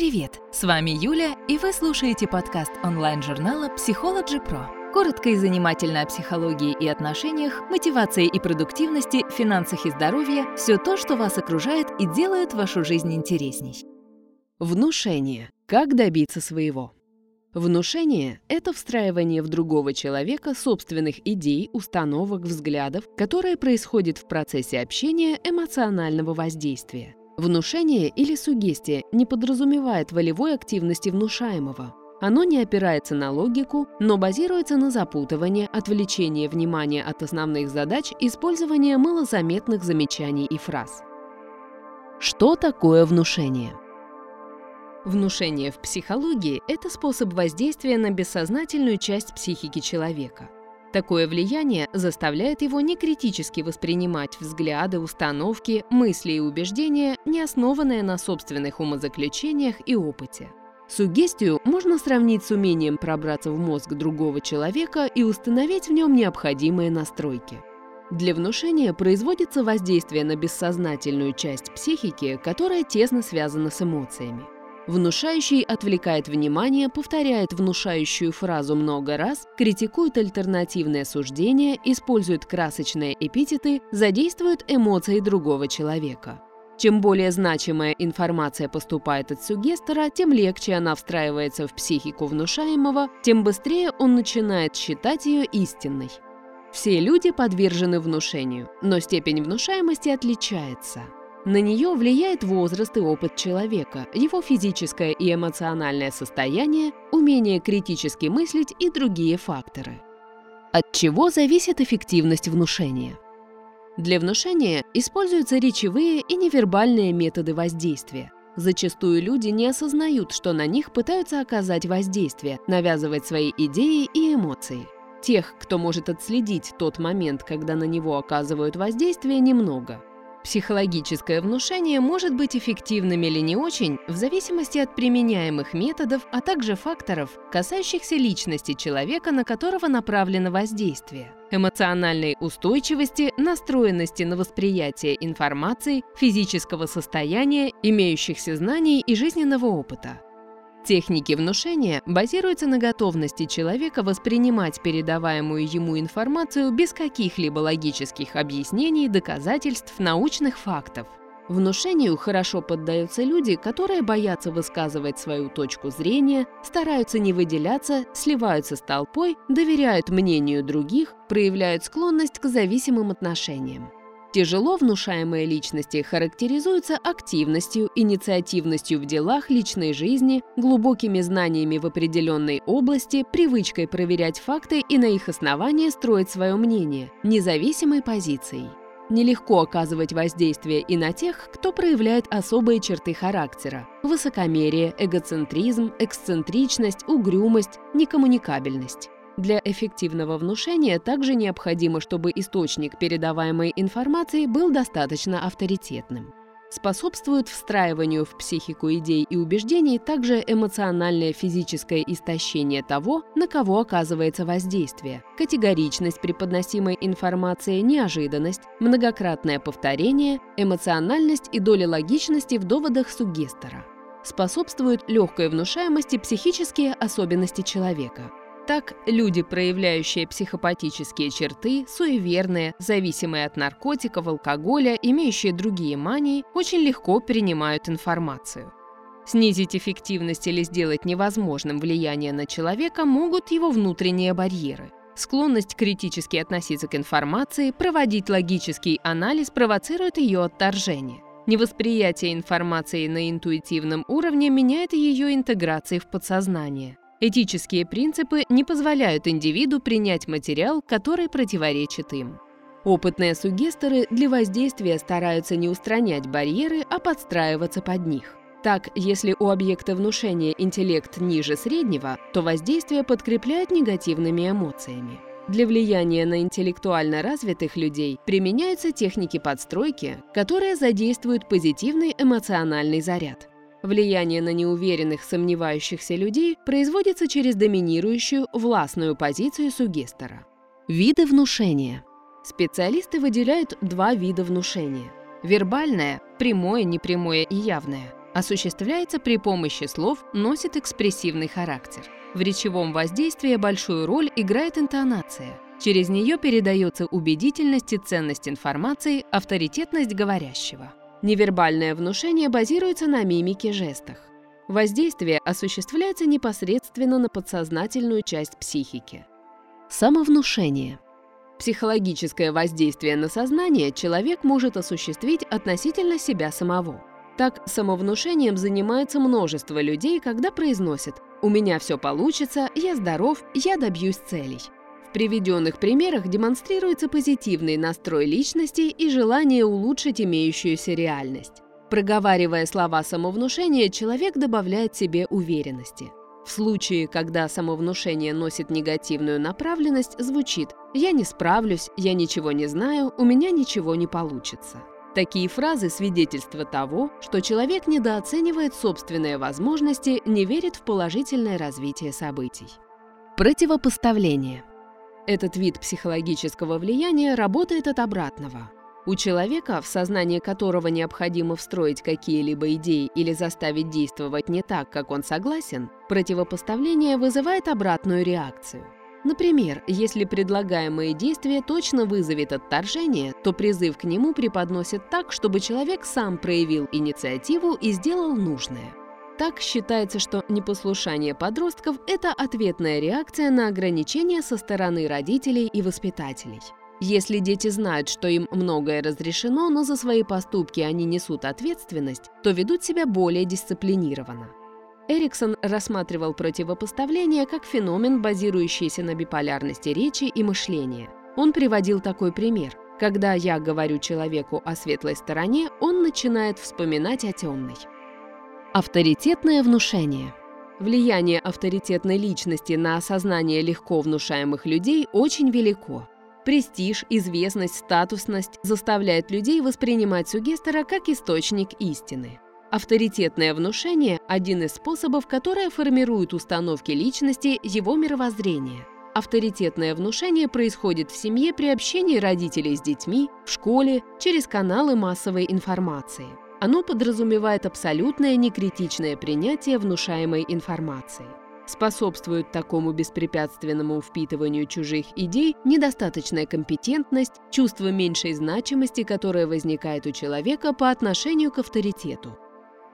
Привет! С вами Юля, и вы слушаете подкаст онлайн-журнала Psychology Pro. Коротко и занимательно о психологии и отношениях, мотивации и продуктивности, финансах и здоровье – все то, что вас окружает и делает вашу жизнь интересней. Внушение. Как добиться своего? Внушение – это встраивание в другого человека собственных идей, установок, взглядов, которые происходят в процессе общения эмоционального воздействия. Внушение или сугестия не подразумевает волевой активности внушаемого. Оно не опирается на логику, но базируется на запутывании, отвлечении внимания от основных задач, использования малозаметных замечаний и фраз. Что такое внушение? Внушение в психологии – это способ воздействия на бессознательную часть психики человека – Такое влияние заставляет его некритически воспринимать взгляды, установки, мысли и убеждения, не основанные на собственных умозаключениях и опыте. Сугестию можно сравнить с умением пробраться в мозг другого человека и установить в нем необходимые настройки. Для внушения производится воздействие на бессознательную часть психики, которая тесно связана с эмоциями. Внушающий отвлекает внимание, повторяет внушающую фразу много раз, критикует альтернативное суждение, использует красочные эпитеты, задействует эмоции другого человека. Чем более значимая информация поступает от сугестора, тем легче она встраивается в психику внушаемого, тем быстрее он начинает считать ее истинной. Все люди подвержены внушению, но степень внушаемости отличается – на нее влияет возраст и опыт человека, его физическое и эмоциональное состояние, умение критически мыслить и другие факторы. От чего зависит эффективность внушения? Для внушения используются речевые и невербальные методы воздействия. Зачастую люди не осознают, что на них пытаются оказать воздействие, навязывать свои идеи и эмоции. Тех, кто может отследить тот момент, когда на него оказывают воздействие, немного – Психологическое внушение может быть эффективным или не очень в зависимости от применяемых методов, а также факторов, касающихся личности человека, на которого направлено воздействие, эмоциональной устойчивости, настроенности на восприятие информации, физического состояния, имеющихся знаний и жизненного опыта. Техники внушения базируются на готовности человека воспринимать передаваемую ему информацию без каких-либо логических объяснений, доказательств, научных фактов. Внушению хорошо поддаются люди, которые боятся высказывать свою точку зрения, стараются не выделяться, сливаются с толпой, доверяют мнению других, проявляют склонность к зависимым отношениям. Тяжело внушаемые личности характеризуются активностью, инициативностью в делах личной жизни, глубокими знаниями в определенной области, привычкой проверять факты и на их основании строить свое мнение, независимой позицией. Нелегко оказывать воздействие и на тех, кто проявляет особые черты характера – высокомерие, эгоцентризм, эксцентричность, угрюмость, некоммуникабельность. Для эффективного внушения также необходимо, чтобы источник передаваемой информации был достаточно авторитетным. Способствует встраиванию в психику идей и убеждений также эмоциональное физическое истощение того, на кого оказывается воздействие, категоричность преподносимой информации, неожиданность, многократное повторение, эмоциональность и доля логичности в доводах сугестора. Способствуют легкой внушаемости психические особенности человека – так, люди, проявляющие психопатические черты, суеверные, зависимые от наркотиков, алкоголя, имеющие другие мании, очень легко принимают информацию. Снизить эффективность или сделать невозможным влияние на человека могут его внутренние барьеры. Склонность критически относиться к информации, проводить логический анализ провоцирует ее отторжение. Невосприятие информации на интуитивном уровне меняет ее интеграцией в подсознание. Этические принципы не позволяют индивиду принять материал, который противоречит им. Опытные сугесторы для воздействия стараются не устранять барьеры, а подстраиваться под них. Так, если у объекта внушения интеллект ниже среднего, то воздействие подкрепляют негативными эмоциями. Для влияния на интеллектуально развитых людей применяются техники подстройки, которые задействуют позитивный эмоциональный заряд. Влияние на неуверенных, сомневающихся людей производится через доминирующую, властную позицию сугестора. Виды внушения. Специалисты выделяют два вида внушения. Вербальное – прямое, непрямое и явное. осуществляется при помощи слов, носит экспрессивный характер. В речевом воздействии большую роль играет интонация. Через нее передается убедительность и ценность информации, авторитетность говорящего. Невербальное внушение базируется на мимике жестах. Воздействие осуществляется непосредственно на подсознательную часть психики. Самовнушение. Психологическое воздействие на сознание человек может осуществить относительно себя самого. Так, самовнушением занимается множество людей, когда произносят «У меня все получится, я здоров, я добьюсь целей». В приведенных примерах демонстрируется позитивный настрой личности и желание улучшить имеющуюся реальность. Проговаривая слова самовнушения, человек добавляет себе уверенности. В случае, когда самовнушение носит негативную направленность, звучит «я не справлюсь», «я ничего не знаю», «у меня ничего не получится». Такие фразы – свидетельство того, что человек недооценивает собственные возможности, не верит в положительное развитие событий. Противопоставление – этот вид психологического влияния работает от обратного. У человека, в сознании которого необходимо встроить какие-либо идеи или заставить действовать не так, как он согласен, противопоставление вызывает обратную реакцию. Например, если предлагаемое действие точно вызовет отторжение, то призыв к нему преподносит так, чтобы человек сам проявил инициативу и сделал нужное. Так считается, что непослушание подростков – это ответная реакция на ограничения со стороны родителей и воспитателей. Если дети знают, что им многое разрешено, но за свои поступки они несут ответственность, то ведут себя более дисциплинированно. Эриксон рассматривал противопоставление как феномен, базирующийся на биполярности речи и мышления. Он приводил такой пример. Когда я говорю человеку о светлой стороне, он начинает вспоминать о темной. Авторитетное внушение. Влияние авторитетной личности на осознание легко внушаемых людей очень велико. Престиж, известность, статусность заставляют людей воспринимать сугестера как источник истины. Авторитетное внушение – один из способов, которые формируют установки личности, его мировоззрение. Авторитетное внушение происходит в семье при общении родителей с детьми, в школе, через каналы массовой информации. Оно подразумевает абсолютное некритичное принятие внушаемой информации. Способствует такому беспрепятственному впитыванию чужих идей недостаточная компетентность, чувство меньшей значимости, которое возникает у человека по отношению к авторитету.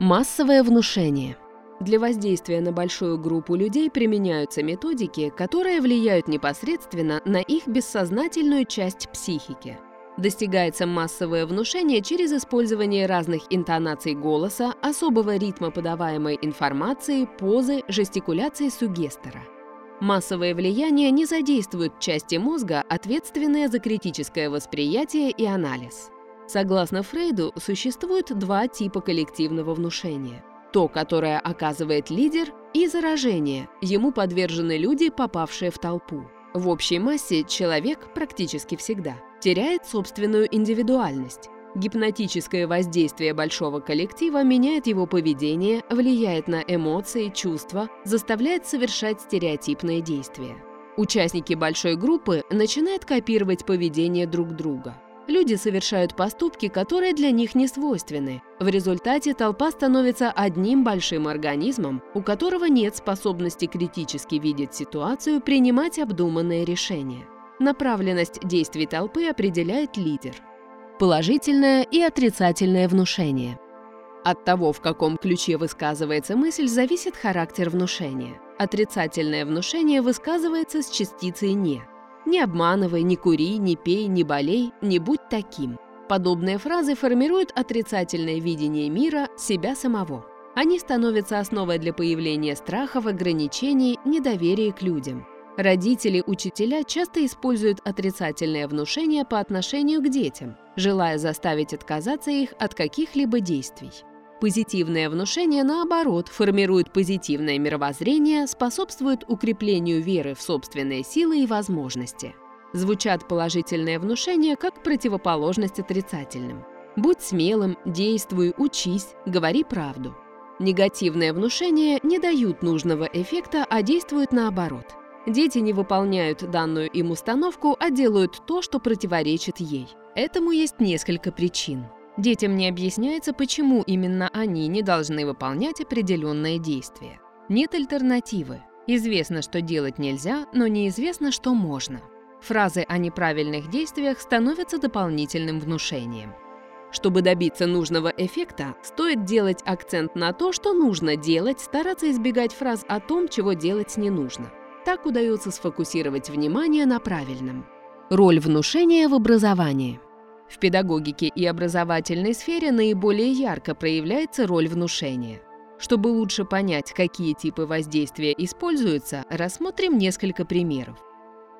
Массовое внушение. Для воздействия на большую группу людей применяются методики, которые влияют непосредственно на их бессознательную часть психики. Достигается массовое внушение через использование разных интонаций голоса, особого ритма подаваемой информации, позы, жестикуляции сугестера. Массовое влияние не задействует части мозга, ответственные за критическое восприятие и анализ. Согласно Фрейду, существует два типа коллективного внушения. То, которое оказывает лидер, и заражение. Ему подвержены люди, попавшие в толпу. В общей массе человек практически всегда теряет собственную индивидуальность. Гипнотическое воздействие большого коллектива меняет его поведение, влияет на эмоции, чувства, заставляет совершать стереотипные действия. Участники большой группы начинают копировать поведение друг друга. Люди совершают поступки, которые для них не свойственны. В результате толпа становится одним большим организмом, у которого нет способности критически видеть ситуацию, принимать обдуманные решения. Направленность действий толпы определяет лидер. Положительное и отрицательное внушение. От того, в каком ключе высказывается мысль, зависит характер внушения. Отрицательное внушение высказывается с частицей «не». «Не обманывай, не кури, не пей, не болей, не будь таким». Подобные фразы формируют отрицательное видение мира, себя самого. Они становятся основой для появления страхов, ограничений, недоверия к людям. Родители, учителя часто используют отрицательное внушение по отношению к детям, желая заставить отказаться их от каких-либо действий. Позитивное внушение, наоборот, формирует позитивное мировоззрение, способствует укреплению веры в собственные силы и возможности. Звучат положительные внушения как противоположность отрицательным. Будь смелым, действуй, учись, говори правду. Негативные внушения не дают нужного эффекта, а действуют наоборот – Дети не выполняют данную им установку, а делают то, что противоречит ей. Этому есть несколько причин. Детям не объясняется, почему именно они не должны выполнять определенные действия. Нет альтернативы. Известно, что делать нельзя, но неизвестно, что можно. Фразы о неправильных действиях становятся дополнительным внушением. Чтобы добиться нужного эффекта, стоит делать акцент на то, что нужно делать, стараться избегать фраз о том, чего делать не нужно. Так удается сфокусировать внимание на правильном. Роль внушения в образовании. В педагогике и образовательной сфере наиболее ярко проявляется роль внушения. Чтобы лучше понять, какие типы воздействия используются, рассмотрим несколько примеров.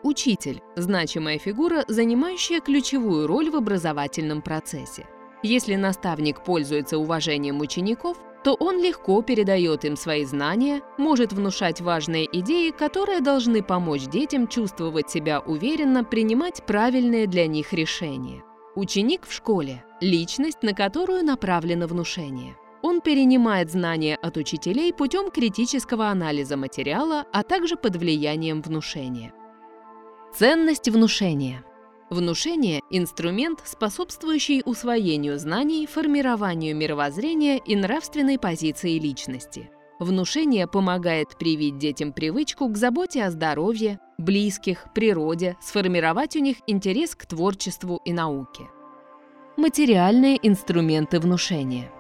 Учитель – значимая фигура, занимающая ключевую роль в образовательном процессе. Если наставник пользуется уважением учеников, то он легко передает им свои знания, может внушать важные идеи, которые должны помочь детям чувствовать себя уверенно, принимать правильные для них решения. Ученик в школе – личность, на которую направлено внушение. Он перенимает знания от учителей путем критического анализа материала, а также под влиянием внушения. Ценность внушения – Внушение – инструмент, способствующий усвоению знаний, формированию мировоззрения и нравственной позиции личности. Внушение помогает привить детям привычку к заботе о здоровье, близких, природе, сформировать у них интерес к творчеству и науке. Материальные инструменты внушения.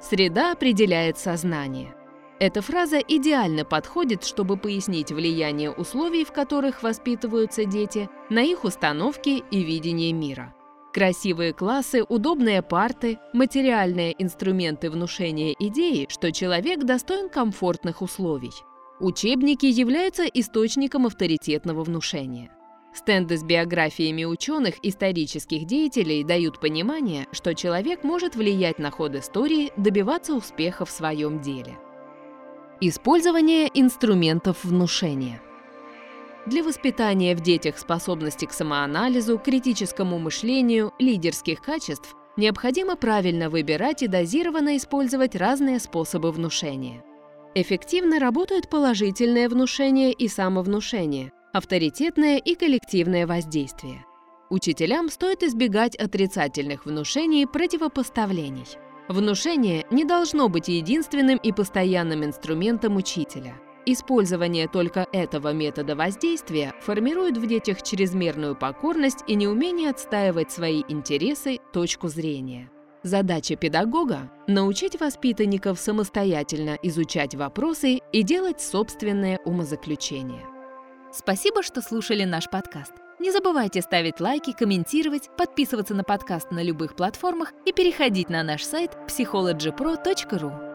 Среда определяет сознание. Эта фраза идеально подходит, чтобы пояснить влияние условий, в которых воспитываются дети, на их установки и видение мира. Красивые классы, удобные парты, материальные инструменты внушения идеи, что человек достоин комфортных условий. Учебники являются источником авторитетного внушения. Стенды с биографиями ученых, исторических деятелей дают понимание, что человек может влиять на ход истории, добиваться успеха в своем деле. Использование инструментов внушения. Для воспитания в детях способности к самоанализу, критическому мышлению, лидерских качеств необходимо правильно выбирать и дозированно использовать разные способы внушения. Эффективно работают положительное внушение и самовнушение, авторитетное и коллективное воздействие. Учителям стоит избегать отрицательных внушений и противопоставлений. Внушение не должно быть единственным и постоянным инструментом учителя. Использование только этого метода воздействия формирует в детях чрезмерную покорность и неумение отстаивать свои интересы, точку зрения. Задача педагога – научить воспитанников самостоятельно изучать вопросы и делать собственное умозаключение. Спасибо, что слушали наш подкаст. Не забывайте ставить лайки, комментировать, подписываться на подкаст на любых платформах и переходить на наш сайт psychologypro.ru.